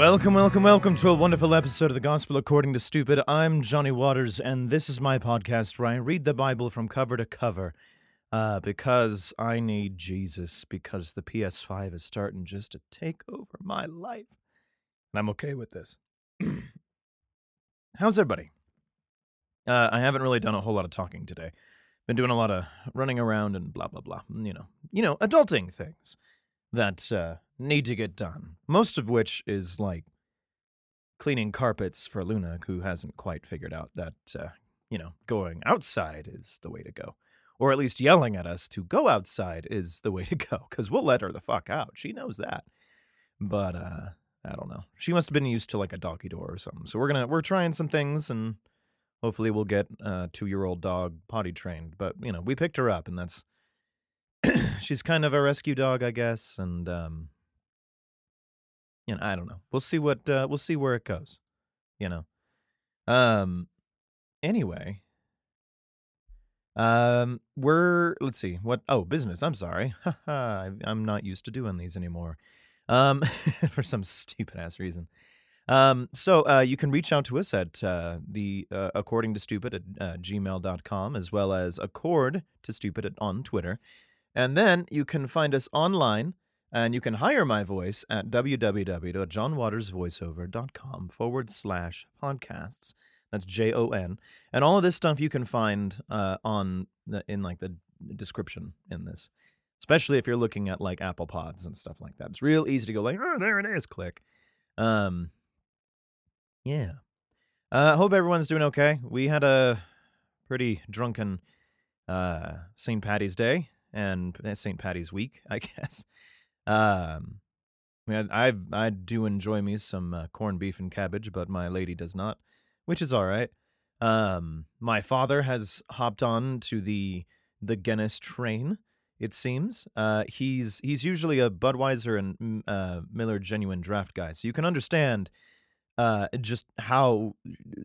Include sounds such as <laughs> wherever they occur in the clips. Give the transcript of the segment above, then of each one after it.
Welcome, welcome, welcome to a wonderful episode of the Gospel According to Stupid. I'm Johnny Waters, and this is my podcast where I read the Bible from cover to cover uh, because I need Jesus, because the PS5 is starting just to take over my life. And I'm okay with this. <clears throat> How's everybody? Uh, I haven't really done a whole lot of talking today. Been doing a lot of running around and blah, blah, blah. You know, you know, adulting things that uh, need to get done. Most of which is like cleaning carpets for Luna, who hasn't quite figured out that, uh, you know, going outside is the way to go. Or at least yelling at us to go outside is the way to go, because we'll let her the fuck out. She knows that. But, uh, I don't know. She must have been used to like a doggy door or something. So we're gonna, we're trying some things and hopefully we'll get a two year old dog potty trained. But, you know, we picked her up and that's, <clears throat> she's kind of a rescue dog, I guess. And, um, you know, I don't know. We'll see what uh, we'll see where it goes. You know. Um. Anyway. Um. We're let's see what. Oh, business. I'm sorry. <laughs> I'm not used to doing these anymore. Um, <laughs> for some stupid ass reason. Um, so uh, you can reach out to us at uh, the uh, according to stupid at uh, gmail.com as well as accord to stupid at, on Twitter. And then you can find us online and you can hire my voice at www.jonwatersvoiceover.com forward slash podcasts. That's J O N. And all of this stuff you can find uh, on the, in like the description in this, especially if you're looking at like Apple Pods and stuff like that. It's real easy to go like, oh, there it is, click. Um, yeah. I uh, hope everyone's doing okay. We had a pretty drunken uh, St. Patty's Day and uh, St. Patty's Week, <laughs> I guess. Um, I mean, I I do enjoy me some uh, corned beef and cabbage, but my lady does not, which is all right. Um, my father has hopped on to the the Guinness train. It seems uh, he's he's usually a Budweiser and mm, uh, Miller Genuine Draft guy, so you can understand uh, just how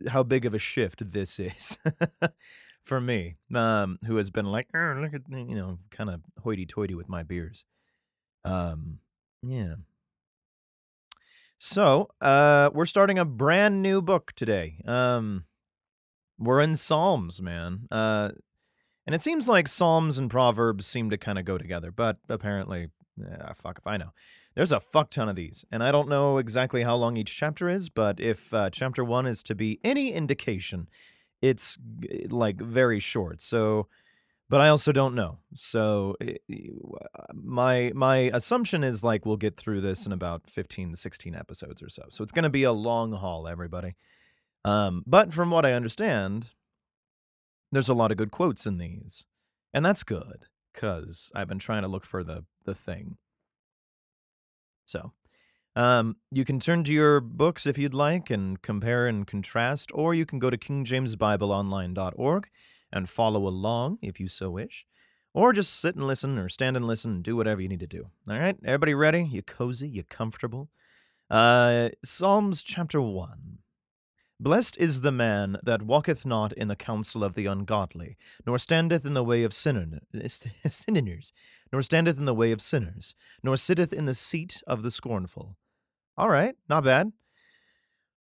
how big of a shift this is <laughs> for me, um, who has been like, oh, look at you know, kind of hoity-toity with my beers. Um, yeah. So, uh, we're starting a brand new book today. Um, we're in Psalms, man. Uh, and it seems like Psalms and Proverbs seem to kind of go together, but apparently, fuck if I know. There's a fuck ton of these, and I don't know exactly how long each chapter is, but if uh, chapter one is to be any indication, it's like very short. So, but I also don't know. So eh, my my assumption is like we'll get through this in about 15 16 episodes or so. So it's going to be a long haul everybody. Um, but from what I understand, there's a lot of good quotes in these. And that's good cuz I've been trying to look for the the thing. So, um, you can turn to your books if you'd like and compare and contrast, or you can go to kingjamesbibleonline.org and follow along if you so wish. Or just sit and listen, or stand and listen, and do whatever you need to do. All right? Everybody ready? You cozy? You comfortable? Uh, Psalms chapter 1. Blessed is the man that walketh not in the counsel of the ungodly, nor standeth in the way of <laughs> sinners, nor standeth in the way of sinners, nor sitteth in the seat of the scornful. All right, not bad.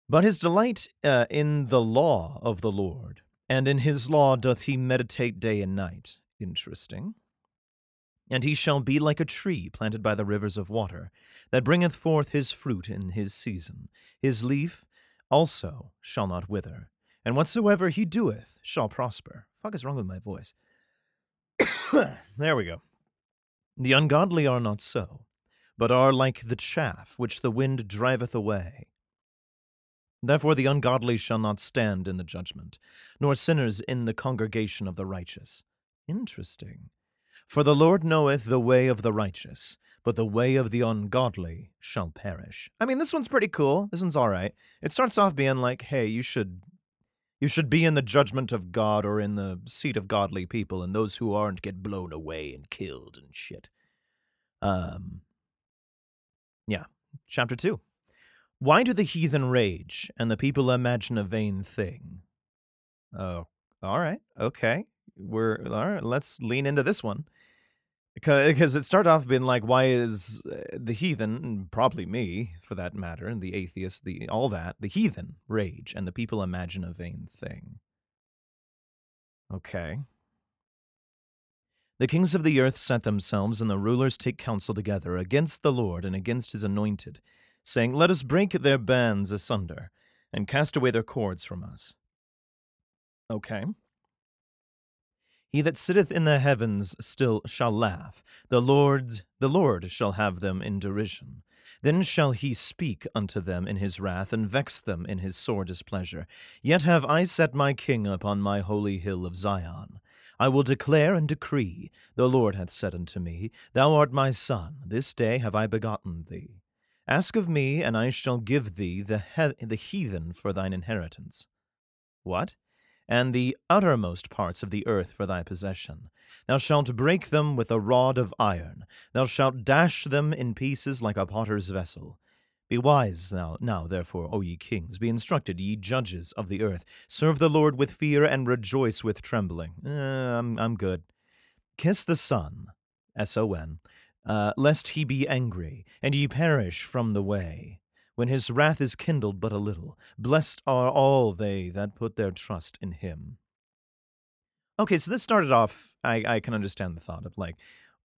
But his delight uh, in the law of the Lord, and in his law doth he meditate day and night. Interesting. And he shall be like a tree planted by the rivers of water, that bringeth forth his fruit in his season. His leaf also shall not wither, and whatsoever he doeth shall prosper. Fuck is wrong with my voice? <coughs> there we go. The ungodly are not so, but are like the chaff which the wind driveth away. Therefore the ungodly shall not stand in the judgment, nor sinners in the congregation of the righteous. Interesting. For the Lord knoweth the way of the righteous, but the way of the ungodly shall perish. I mean, this one's pretty cool. This one's all right. It starts off being like, hey, you should you should be in the judgment of God or in the seat of godly people, and those who aren't get blown away and killed and shit. Um Yeah. Chapter two. Why do the heathen rage and the people imagine a vain thing? Oh, all right. Okay. We're all right. Let's lean into this one. Because it started off being like, why is uh, the heathen, probably me for that matter, and the atheist, the all that, the heathen rage, and the people imagine a vain thing. Okay. The kings of the earth set themselves, and the rulers take counsel together against the Lord and against his anointed, saying, Let us break their bands asunder, and cast away their cords from us. Okay. He that sitteth in the heavens still shall laugh. The Lord, the Lord shall have them in derision. Then shall he speak unto them in his wrath, and vex them in his sore displeasure. Yet have I set my king upon my holy hill of Zion. I will declare and decree, The Lord hath said unto me, Thou art my son, this day have I begotten thee. Ask of me, and I shall give thee the, he- the heathen for thine inheritance. What? and the uttermost parts of the earth for thy possession. Thou shalt break them with a rod of iron. Thou shalt dash them in pieces like a potter's vessel. Be wise now, now therefore, O ye kings, be instructed, ye judges of the earth. Serve the Lord with fear and rejoice with trembling. Uh, I'm, I'm good. Kiss the Son, S O N, uh, lest he be angry, and ye perish from the way when his wrath is kindled but a little. Blessed are all they that put their trust in him. Okay, so this started off, I, I can understand the thought of like,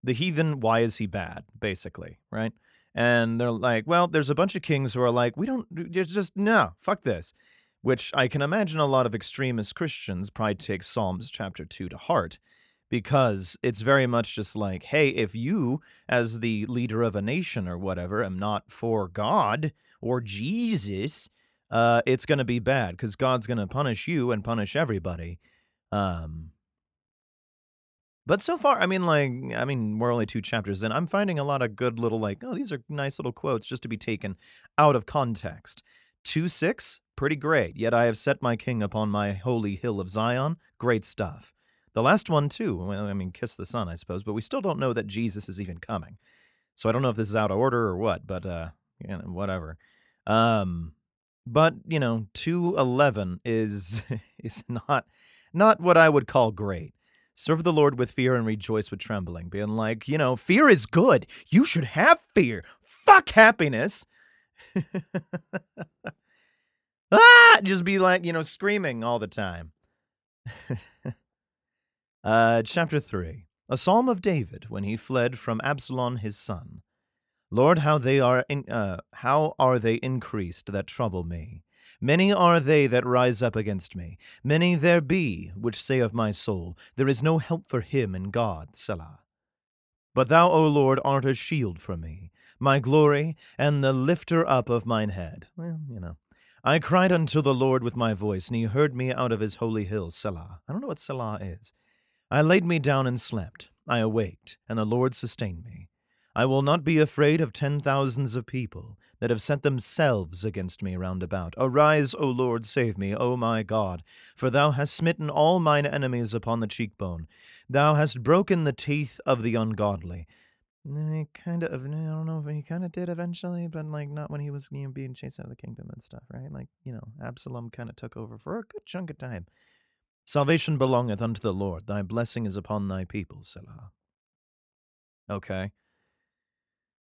the heathen, why is he bad, basically, right? And they're like, well, there's a bunch of kings who are like, we don't, it's just, no, fuck this. Which I can imagine a lot of extremist Christians probably take Psalms chapter 2 to heart because it's very much just like, hey, if you, as the leader of a nation or whatever, am not for God, or Jesus, uh, it's going to be bad because God's going to punish you and punish everybody. Um, but so far, I mean, like, I mean, we're only two chapters in. I'm finding a lot of good little, like, oh, these are nice little quotes just to be taken out of context. 2 6, pretty great. Yet I have set my king upon my holy hill of Zion. Great stuff. The last one, too. Well, I mean, kiss the sun, I suppose, but we still don't know that Jesus is even coming. So I don't know if this is out of order or what, but uh, you know, whatever. Um, but you know, two eleven is <laughs> is not not what I would call great. Serve the Lord with fear and rejoice with trembling, being like, you know, fear is good. You should have fear. Fuck happiness. <laughs> ah, just be like, you know, screaming all the time. <laughs> uh, chapter 3 A psalm of David when he fled from Absalom his son. Lord, how they are in, uh, how are they increased that trouble me? Many are they that rise up against me. Many there be which say of my soul, There is no help for him in God, Selah. But thou, O Lord, art a shield for me, my glory, and the lifter up of mine head. Well, you know. I cried unto the Lord with my voice, and he heard me out of his holy hill, Selah. I don't know what Selah is. I laid me down and slept. I awaked, and the Lord sustained me. I will not be afraid of ten thousands of people that have set themselves against me round about. Arise, O Lord, save me, O my God, for thou hast smitten all mine enemies upon the cheekbone. Thou hast broken the teeth of the ungodly. He kind of, I don't know if he kind of did eventually, but like not when he was you know, being chased out of the kingdom and stuff, right? Like, you know, Absalom kind of took over for a good chunk of time. Salvation belongeth unto the Lord. Thy blessing is upon thy people, Selah. Okay.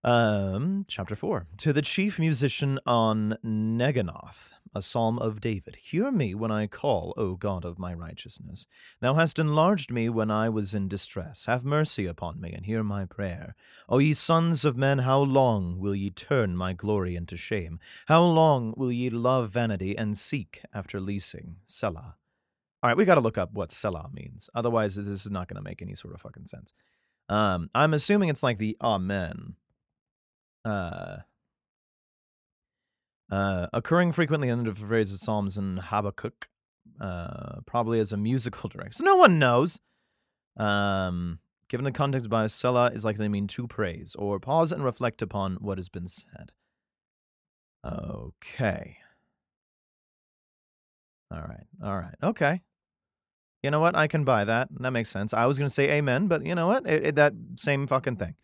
Um, chapter 4. To the chief musician on Neginoth, a psalm of David. Hear me when I call, O God of my righteousness. Thou hast enlarged me when I was in distress. Have mercy upon me and hear my prayer. O ye sons of men, how long will ye turn my glory into shame? How long will ye love vanity and seek after leasing? Selah. All right, we got to look up what Selah means. Otherwise, this is not going to make any sort of fucking sense. Um, I'm assuming it's like the Amen uh, uh, occurring frequently in the of Psalms and Habakkuk, uh, probably as a musical <laughs> direction. So no one knows. Um, given the context by Selah is likely to mean to praise or pause and reflect upon what has been said. Okay. All right. All right. Okay. You know what? I can buy that. That makes sense. I was going to say amen, but you know what? It, it, that same fucking thing.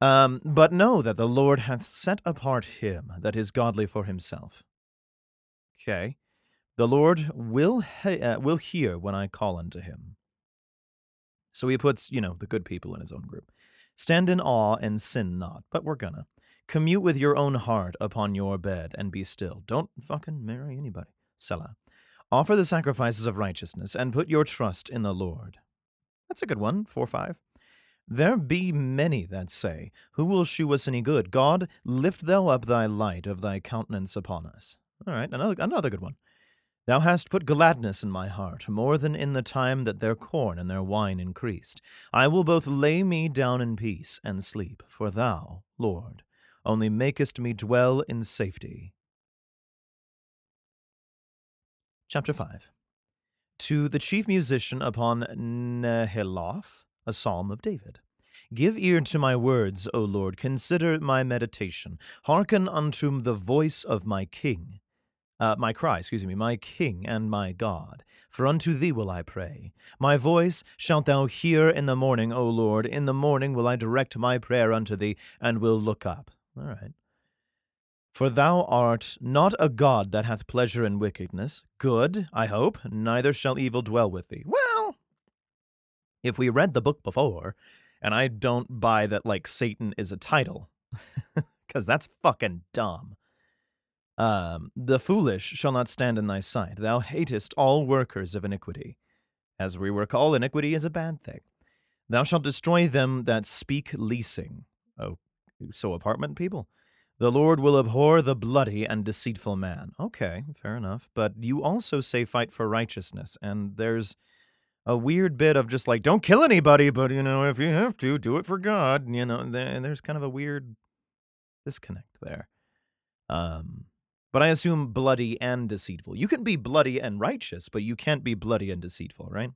Um, but know that the Lord hath set apart him that is godly for himself. Okay. The Lord will, he- uh, will hear when I call unto him. So he puts, you know, the good people in his own group. Stand in awe and sin not, but we're gonna. Commute with your own heart upon your bed and be still. Don't fucking marry anybody. Selah. Offer the sacrifices of righteousness and put your trust in the Lord. That's a good one. 4 5. There be many that say, Who will shew us any good? God, lift thou up thy light of thy countenance upon us. All right, another, another good one. Thou hast put gladness in my heart, more than in the time that their corn and their wine increased. I will both lay me down in peace and sleep, for thou, Lord, only makest me dwell in safety. Chapter 5 To the chief musician upon Nehiloth, a psalm of David. Give ear to my words, O Lord, consider my meditation. Hearken unto the voice of my king uh, my cry, excuse me, my King and my God. For unto thee will I pray. My voice shalt thou hear in the morning, O Lord. In the morning will I direct my prayer unto thee, and will look up. All right. For thou art not a God that hath pleasure in wickedness. Good, I hope, neither shall evil dwell with thee. Well, if we read the book before, and I don't buy that, like, Satan is a title, <laughs> because that's fucking dumb. Um, the foolish shall not stand in thy sight. Thou hatest all workers of iniquity. As we recall, iniquity is a bad thing. Thou shalt destroy them that speak leasing. Oh, so apartment people? The Lord will abhor the bloody and deceitful man. Okay, fair enough. But you also say fight for righteousness, and there's a weird bit of just like, don't kill anybody, but, you know, if you have to, do it for God. You know, and there's kind of a weird disconnect there. Um, but I assume bloody and deceitful. You can be bloody and righteous, but you can't be bloody and deceitful, right?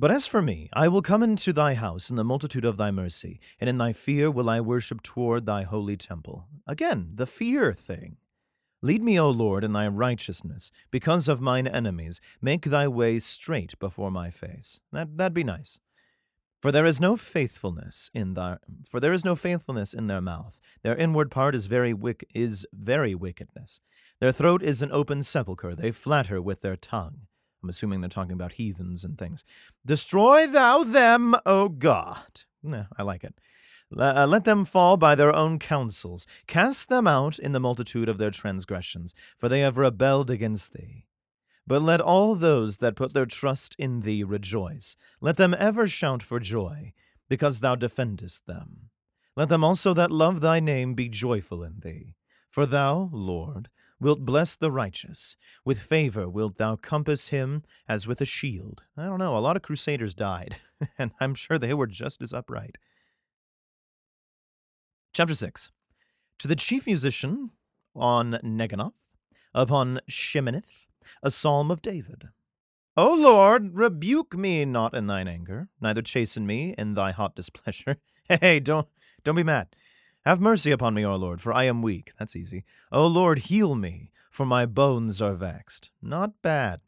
But as for me, I will come into thy house in the multitude of thy mercy, and in thy fear will I worship toward thy holy temple. Again, the fear thing. Lead me, O Lord, in thy righteousness, because of mine enemies. Make thy way straight before my face. That, that'd be nice. For there is no faithfulness in their for there is no faithfulness in their mouth. Their inward part is very wick, is very wickedness. Their throat is an open sepulchre. They flatter with their tongue. I'm assuming they're talking about heathens and things. Destroy thou them, O God. Nah, I like it. Uh, let them fall by their own counsels. Cast them out in the multitude of their transgressions, for they have rebelled against thee. But let all those that put their trust in thee rejoice. Let them ever shout for joy, because thou defendest them. Let them also that love thy name be joyful in thee. For thou, Lord, wilt bless the righteous. With favor wilt thou compass him as with a shield. I don't know, a lot of crusaders died, <laughs> and I'm sure they were just as upright. Chapter 6 To the chief musician on Neginoth, upon Sheminith, a psalm of David. O Lord, rebuke me not in thine anger, neither chasten me in thy hot displeasure. <laughs> Hey, don't don't be mad. Have mercy upon me, O Lord, for I am weak. That's easy. O Lord, heal me, for my bones are vexed. Not bad.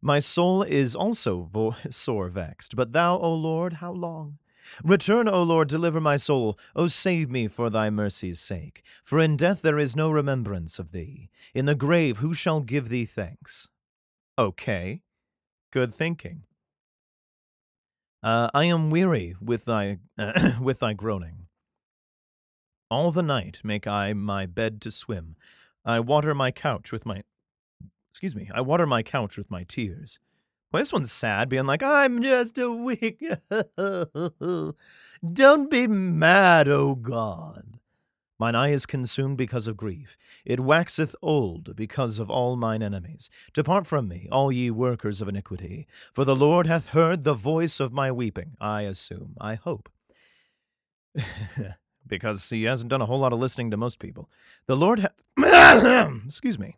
My soul is also vo- <laughs> sore vexed. But thou, O Lord, how long? Return, O Lord, deliver my soul. O save me for thy mercy's sake. For in death there is no remembrance of thee. In the grave who shall give thee thanks? Okay, good thinking. Uh, I am weary with thy <clears throat> with thy groaning. All the night make I my bed to swim. I water my couch with my excuse me. I water my couch with my tears. Well, this one's sad, being like, I'm just a weak. <laughs> Don't be mad, O God. Mine eye is consumed because of grief. It waxeth old because of all mine enemies. Depart from me, all ye workers of iniquity. For the Lord hath heard the voice of my weeping. I assume, I hope. <laughs> because he hasn't done a whole lot of listening to most people. The Lord hath. <coughs> excuse me.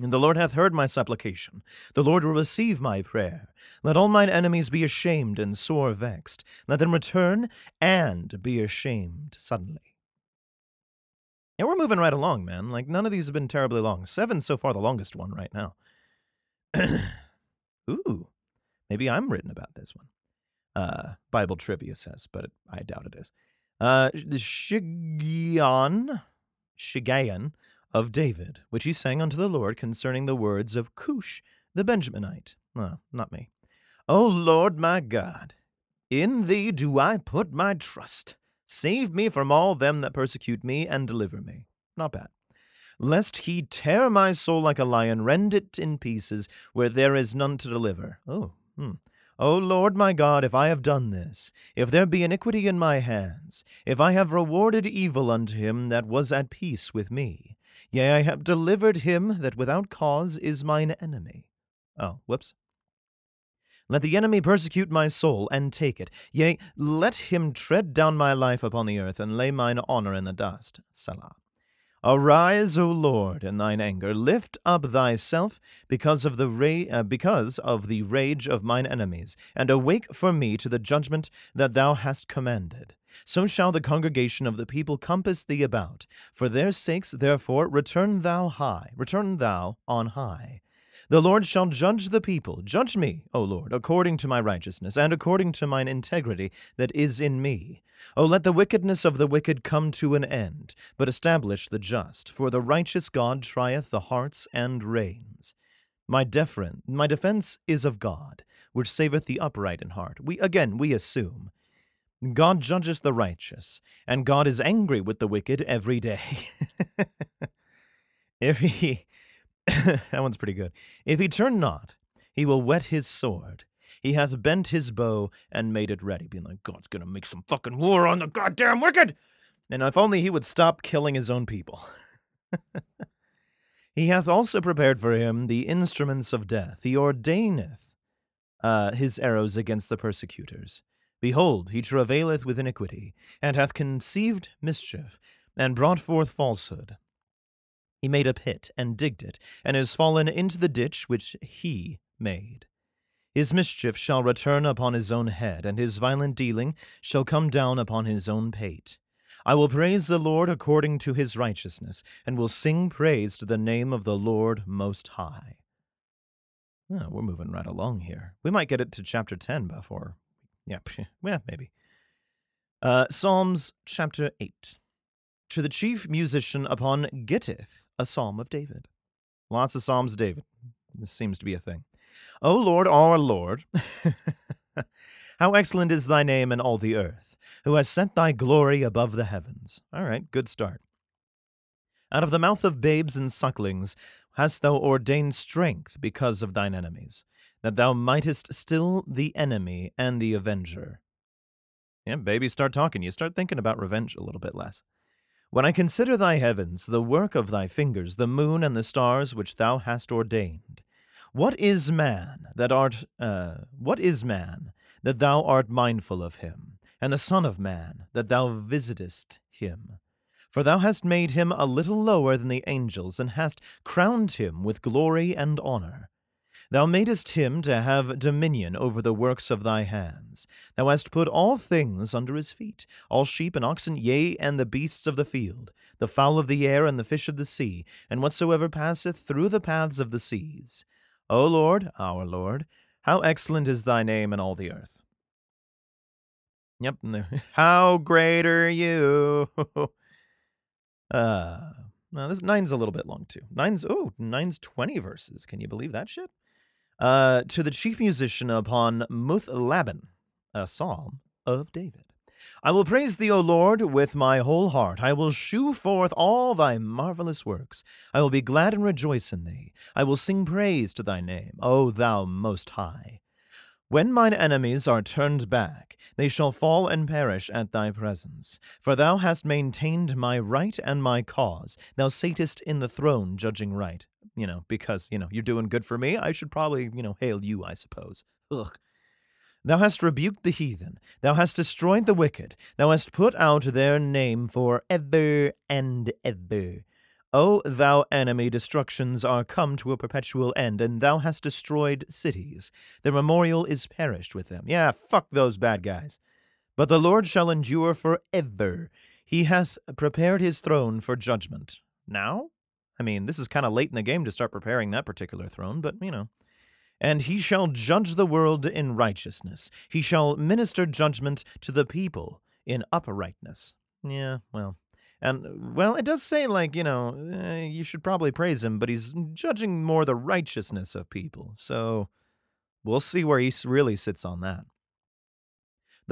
And the Lord hath heard my supplication. The Lord will receive my prayer. Let all mine enemies be ashamed and sore vexed. Let them return and be ashamed suddenly. Yeah, we're moving right along, man. Like, none of these have been terribly long. Seven's so far the longest one right now. <coughs> Ooh, maybe I'm written about this one. Uh, Bible trivia says, but I doubt it is. Uh, the Shiggaion, Shiggaion of David, which he sang unto the Lord concerning the words of Cush the Benjaminite. No, not me. O Lord my God, In thee do I put my trust. Save me from all them that persecute me, and deliver me. Not bad. Lest he tear my soul like a lion, rend it in pieces, where there is none to deliver. Oh, hmm. O Lord my God, if I have done this, if there be iniquity in my hands, if I have rewarded evil unto him that was at peace with me, yea, I have delivered him that without cause is mine enemy. Oh, whoops. Let the enemy persecute my soul and take it. Yea, let him tread down my life upon the earth and lay mine honor in the dust. Selah. Arise, O Lord, in thine anger; lift up thyself because of the ra- uh, because of the rage of mine enemies, and awake for me to the judgment that thou hast commanded. So shall the congregation of the people compass thee about. For their sakes, therefore, return thou high, return thou on high. The Lord shall judge the people. Judge me, O Lord, according to my righteousness, and according to mine integrity that is in me. O let the wickedness of the wicked come to an end, but establish the just, for the righteous God trieth the hearts and reins. My deferen- my defense is of God, which saveth the upright in heart. We again we assume. God judges the righteous, and God is angry with the wicked every day. <laughs> if he <laughs> that one's pretty good. If he turn not, he will whet his sword. He hath bent his bow and made it ready, being like, God's gonna make some fucking war on the goddamn wicked. And if only he would stop killing his own people. <laughs> he hath also prepared for him the instruments of death. He ordaineth uh, his arrows against the persecutors. Behold, he travaileth with iniquity, and hath conceived mischief, and brought forth falsehood. He made a pit and digged it, and is fallen into the ditch which he made. His mischief shall return upon his own head, and his violent dealing shall come down upon his own pate. I will praise the Lord according to his righteousness, and will sing praise to the name of the Lord Most High. Oh, we're moving right along here. We might get it to chapter 10 before. Yeah, <laughs> yeah maybe. Uh, Psalms chapter 8 to the chief musician upon Gittith, a psalm of David. Lots of psalms of David. This seems to be a thing. O Lord, our Lord, <laughs> how excellent is thy name in all the earth, who has set thy glory above the heavens. All right, good start. Out of the mouth of babes and sucklings hast thou ordained strength because of thine enemies, that thou mightest still the enemy and the avenger. Yeah, babies start talking. You start thinking about revenge a little bit less. When I consider thy heavens, the work of thy fingers, the moon and the stars which thou hast ordained, what is man that art uh, what is man that thou art mindful of him, and the son of man that thou visitest him? For thou hast made him a little lower than the angels, and hast crowned him with glory and honor. Thou madest him to have dominion over the works of thy hands. Thou hast put all things under his feet, all sheep and oxen, yea, and the beasts of the field, the fowl of the air, and the fish of the sea, and whatsoever passeth through the paths of the seas. O Lord, our Lord, how excellent is thy name in all the earth. Yep. <laughs> How great are you? uh, <laughs> now this nine's a little bit long too. Nine's oh, nine's twenty verses. Can you believe that shit? Uh, to the chief musician upon Muth-labben, a psalm of David. I will praise thee, O Lord, with my whole heart. I will shew forth all thy marvelous works. I will be glad and rejoice in thee. I will sing praise to thy name, O thou most high. When mine enemies are turned back, they shall fall and perish at thy presence. For thou hast maintained my right and my cause. Thou satest in the throne, judging right you know, because, you know, you're doing good for me, I should probably, you know, hail you, I suppose. Ugh. Thou hast rebuked the heathen, thou hast destroyed the wicked, thou hast put out their name for ever and ever. O thou enemy, destructions are come to a perpetual end, and thou hast destroyed cities. Their memorial is perished with them. Yeah, fuck those bad guys. But the Lord shall endure for ever. He hath prepared his throne for judgment. Now? I mean, this is kind of late in the game to start preparing that particular throne, but you know. And he shall judge the world in righteousness. He shall minister judgment to the people in uprightness. Yeah, well. And, well, it does say, like, you know, eh, you should probably praise him, but he's judging more the righteousness of people. So we'll see where he really sits on that.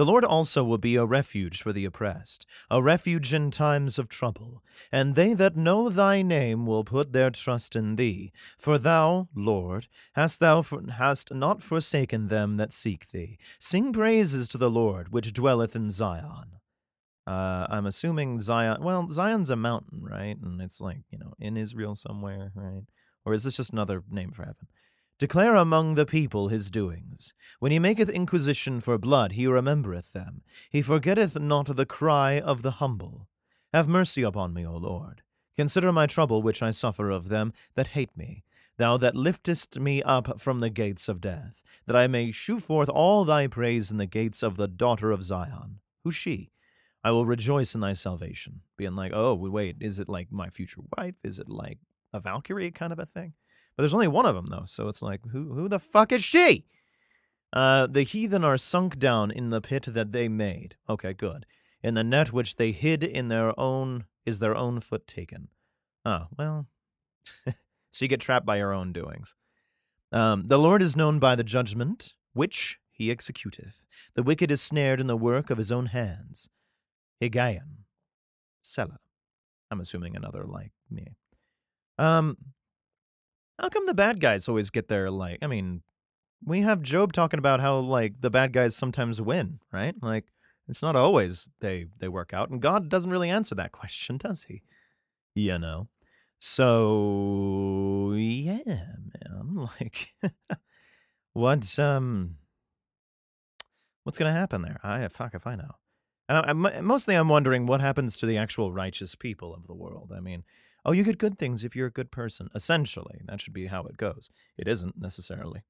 The Lord also will be a refuge for the oppressed, a refuge in times of trouble. And they that know thy name will put their trust in thee. For thou, Lord, hast thou hast not forsaken them that seek thee. Sing praises to the Lord, which dwelleth in Zion. Uh, I'm assuming Zion. Well, Zion's a mountain, right? And it's like you know in Israel somewhere, right? Or is this just another name for heaven? Declare among the people his doings. When he maketh inquisition for blood, he remembereth them. He forgetteth not the cry of the humble. Have mercy upon me, O Lord. Consider my trouble which I suffer of them that hate me. Thou that liftest me up from the gates of death, that I may shew forth all thy praise in the gates of the daughter of Zion. Who's she? I will rejoice in thy salvation. Being like, oh, wait, is it like my future wife? Is it like a Valkyrie kind of a thing? But there's only one of them though, so it's like, who who the fuck is she? Uh, the heathen are sunk down in the pit that they made. Okay, good. In the net which they hid in their own is their own foot taken. Oh, well. <laughs> so you get trapped by your own doings. Um, the Lord is known by the judgment which he executeth. The wicked is snared in the work of his own hands. Higgaion. Selah. I'm assuming another like me. Um, how come the bad guys always get their like? I mean, we have Job talking about how like the bad guys sometimes win, right? Like it's not always they they work out, and God doesn't really answer that <laughs> question, does he? You know. So yeah, man. <laughs> Like, what's um, what's gonna happen there? I fuck if I know. And I, I, mostly, I'm wondering what happens to the actual righteous people of the world. I mean, oh, you get good things if you're a good person. Essentially, that should be how it goes. It isn't necessarily.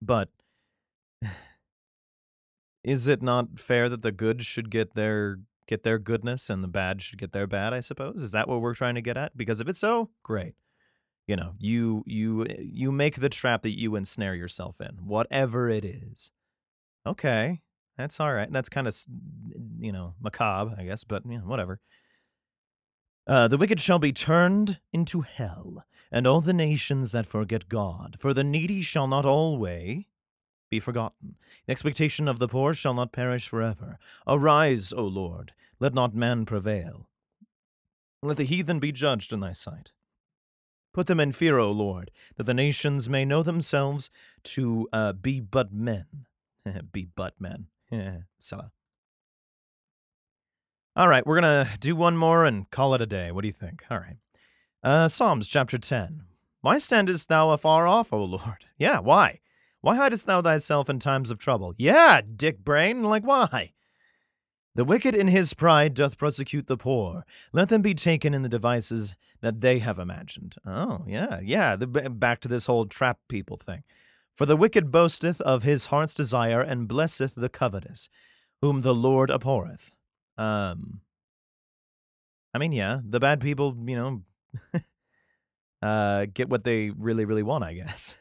But is it not fair that the good should get their get their goodness and the bad should get their bad, I suppose? Is that what we're trying to get at? Because if it's so, great. You know, you you eh, you make the trap that you ensnare yourself in, whatever it is. Okay, that's all right. That's kind of you know macabre, I guess, but you know, whatever. Uh, the wicked shall be turned into hell, and all the nations that forget God. For the needy shall not alway be forgotten. The expectation of the poor shall not perish forever. Arise, O Lord, let not man prevail. Let the heathen be judged in thy sight. Put them in fear, O Lord, that the nations may know themselves to uh, be but men. <laughs> be but men. <laughs> Selah. All right, we're going to do one more and call it a day. What do you think? All right. Uh, Psalms chapter 10. Why standest thou afar off, O Lord? <laughs> Yeah, why? Why hidest thou thyself in times of trouble? Yeah, dick brain, like why? The wicked in his pride doth prosecute the poor. Let them be taken in the devices that they have imagined. Oh, yeah, yeah, the, back to this whole trap people thing. For the wicked boasteth of his heart's desire and blesseth the covetous, whom the Lord abhorreth. Um, I mean, yeah, the bad people, you know, <laughs> uh, get what they really, really want, I guess.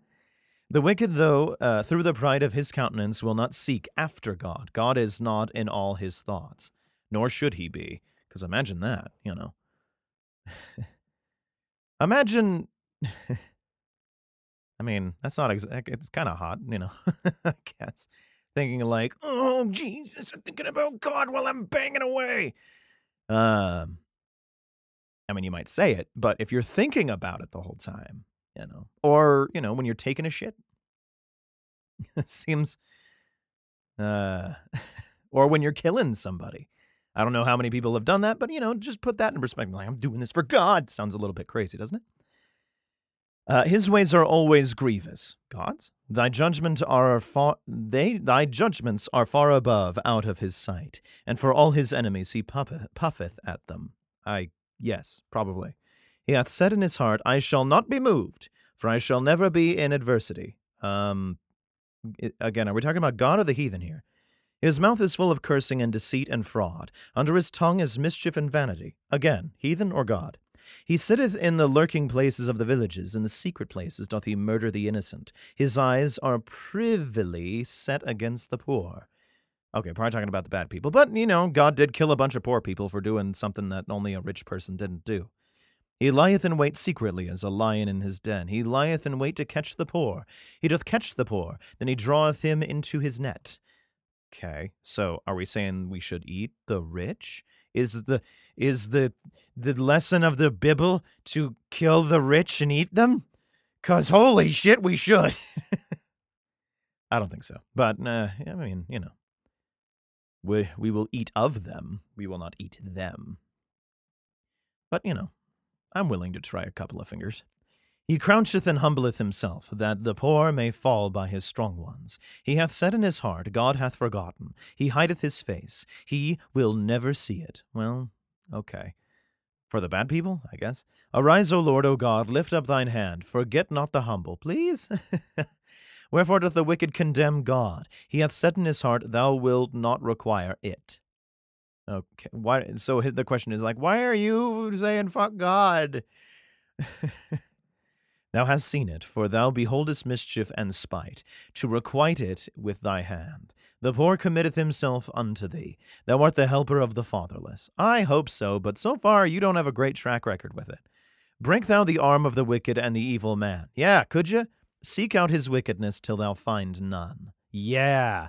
<laughs> the wicked, though, uh, through the pride of his countenance, will not seek after God. God is not in all his thoughts, nor should he be. Because imagine that, you know. <laughs> imagine. I mean, that's not exact. It's kind of hot, you know. I guess thinking like, "Oh Jesus, I'm thinking about God while I'm banging away." Um, I mean, you might say it, but if you're thinking about it the whole time, you know, or you know, when you're taking a shit, it <laughs> seems, uh, <laughs> or when you're killing somebody. I don't know how many people have done that, but you know, just put that in perspective. Like, I'm doing this for God. Sounds a little bit crazy, doesn't it? Uh, his ways are always grievous. God's? Thy judgment are far they thy judgments are far above out of his sight, and for all his enemies he puffeth, puffeth at them. I yes, probably. He hath said in his heart, I shall not be moved, for I shall never be in adversity. Um again, are we talking about God or the heathen here? His mouth is full of cursing and deceit and fraud. Under his tongue is mischief and vanity. Again, heathen or God? He sitteth in the lurking places of the villages, in the secret places doth he murder the innocent. His eyes are privily set against the poor. Okay, probably talking about the bad people, but you know, God did kill a bunch of poor people for doing something that only a rich person didn't do. He lieth in wait secretly as a lion in his den. He lieth in wait to catch the poor. He doth catch the poor, then he draweth him into his net. Okay. So are we saying we should eat the rich? Is the is the the lesson of the Bible to kill the rich and eat them? Cause holy shit, we should. <laughs> I don't think so. But uh, I mean, you know, we we will eat of them. We will not eat them. But you know, I'm willing to try a couple of fingers. He croucheth and humbleth himself, that the poor may fall by his strong ones. He hath said in his heart, God hath forgotten. He hideth his face. He will never see it. Well, okay. For the bad people, I guess. Arise, O Lord, O God, lift up thine hand. Forget not the humble, please. <laughs> Wherefore doth the wicked condemn God? He hath said in his heart, Thou wilt not require it. Okay, why? So the question is like, why are you saying fuck God? <laughs> Thou hast seen it, for thou beholdest mischief and spite, to requite it with thy hand. The poor committeth himself unto thee. Thou art the helper of the fatherless. I hope so, but so far you don't have a great track record with it. Break thou the arm of the wicked and the evil man. Yeah, could you? Seek out his wickedness till thou find none. Yeah.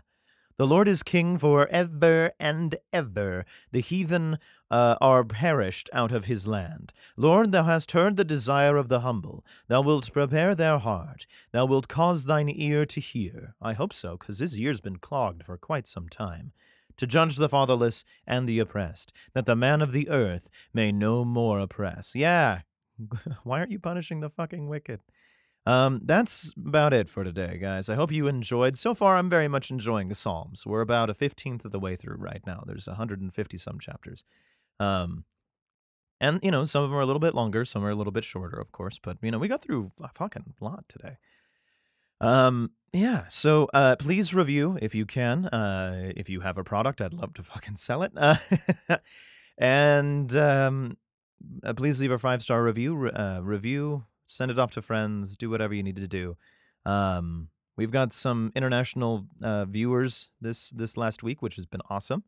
The Lord is king for ever and ever. The heathen uh, are perished out of his land. Lord, thou hast heard the desire of the humble. Thou wilt prepare their heart. Thou wilt cause thine ear to hear. I hope so, because his ear's been clogged for quite some time. To judge the fatherless and the oppressed, that the man of the earth may no more oppress. Yeah. <laughs> Why aren't you punishing the fucking wicked? Um, that's about it for today, guys. I hope you enjoyed. So far, I'm very much enjoying the Psalms. We're about a 15th of the way through right now. There's 150 some chapters. Um, and, you know, some of them are a little bit longer, some are a little bit shorter, of course, but, you know, we got through a fucking lot today. Um, yeah, so uh, please review if you can. Uh, if you have a product, I'd love to fucking sell it. Uh, <laughs> and um, uh, please leave a five star review. Uh, review send it off to friends, do whatever you need to do. Um, we've got some international uh, viewers this this last week, which has been awesome.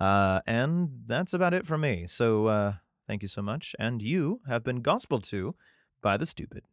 Uh, and that's about it for me. So uh, thank you so much. And you have been gospel to by the stupid.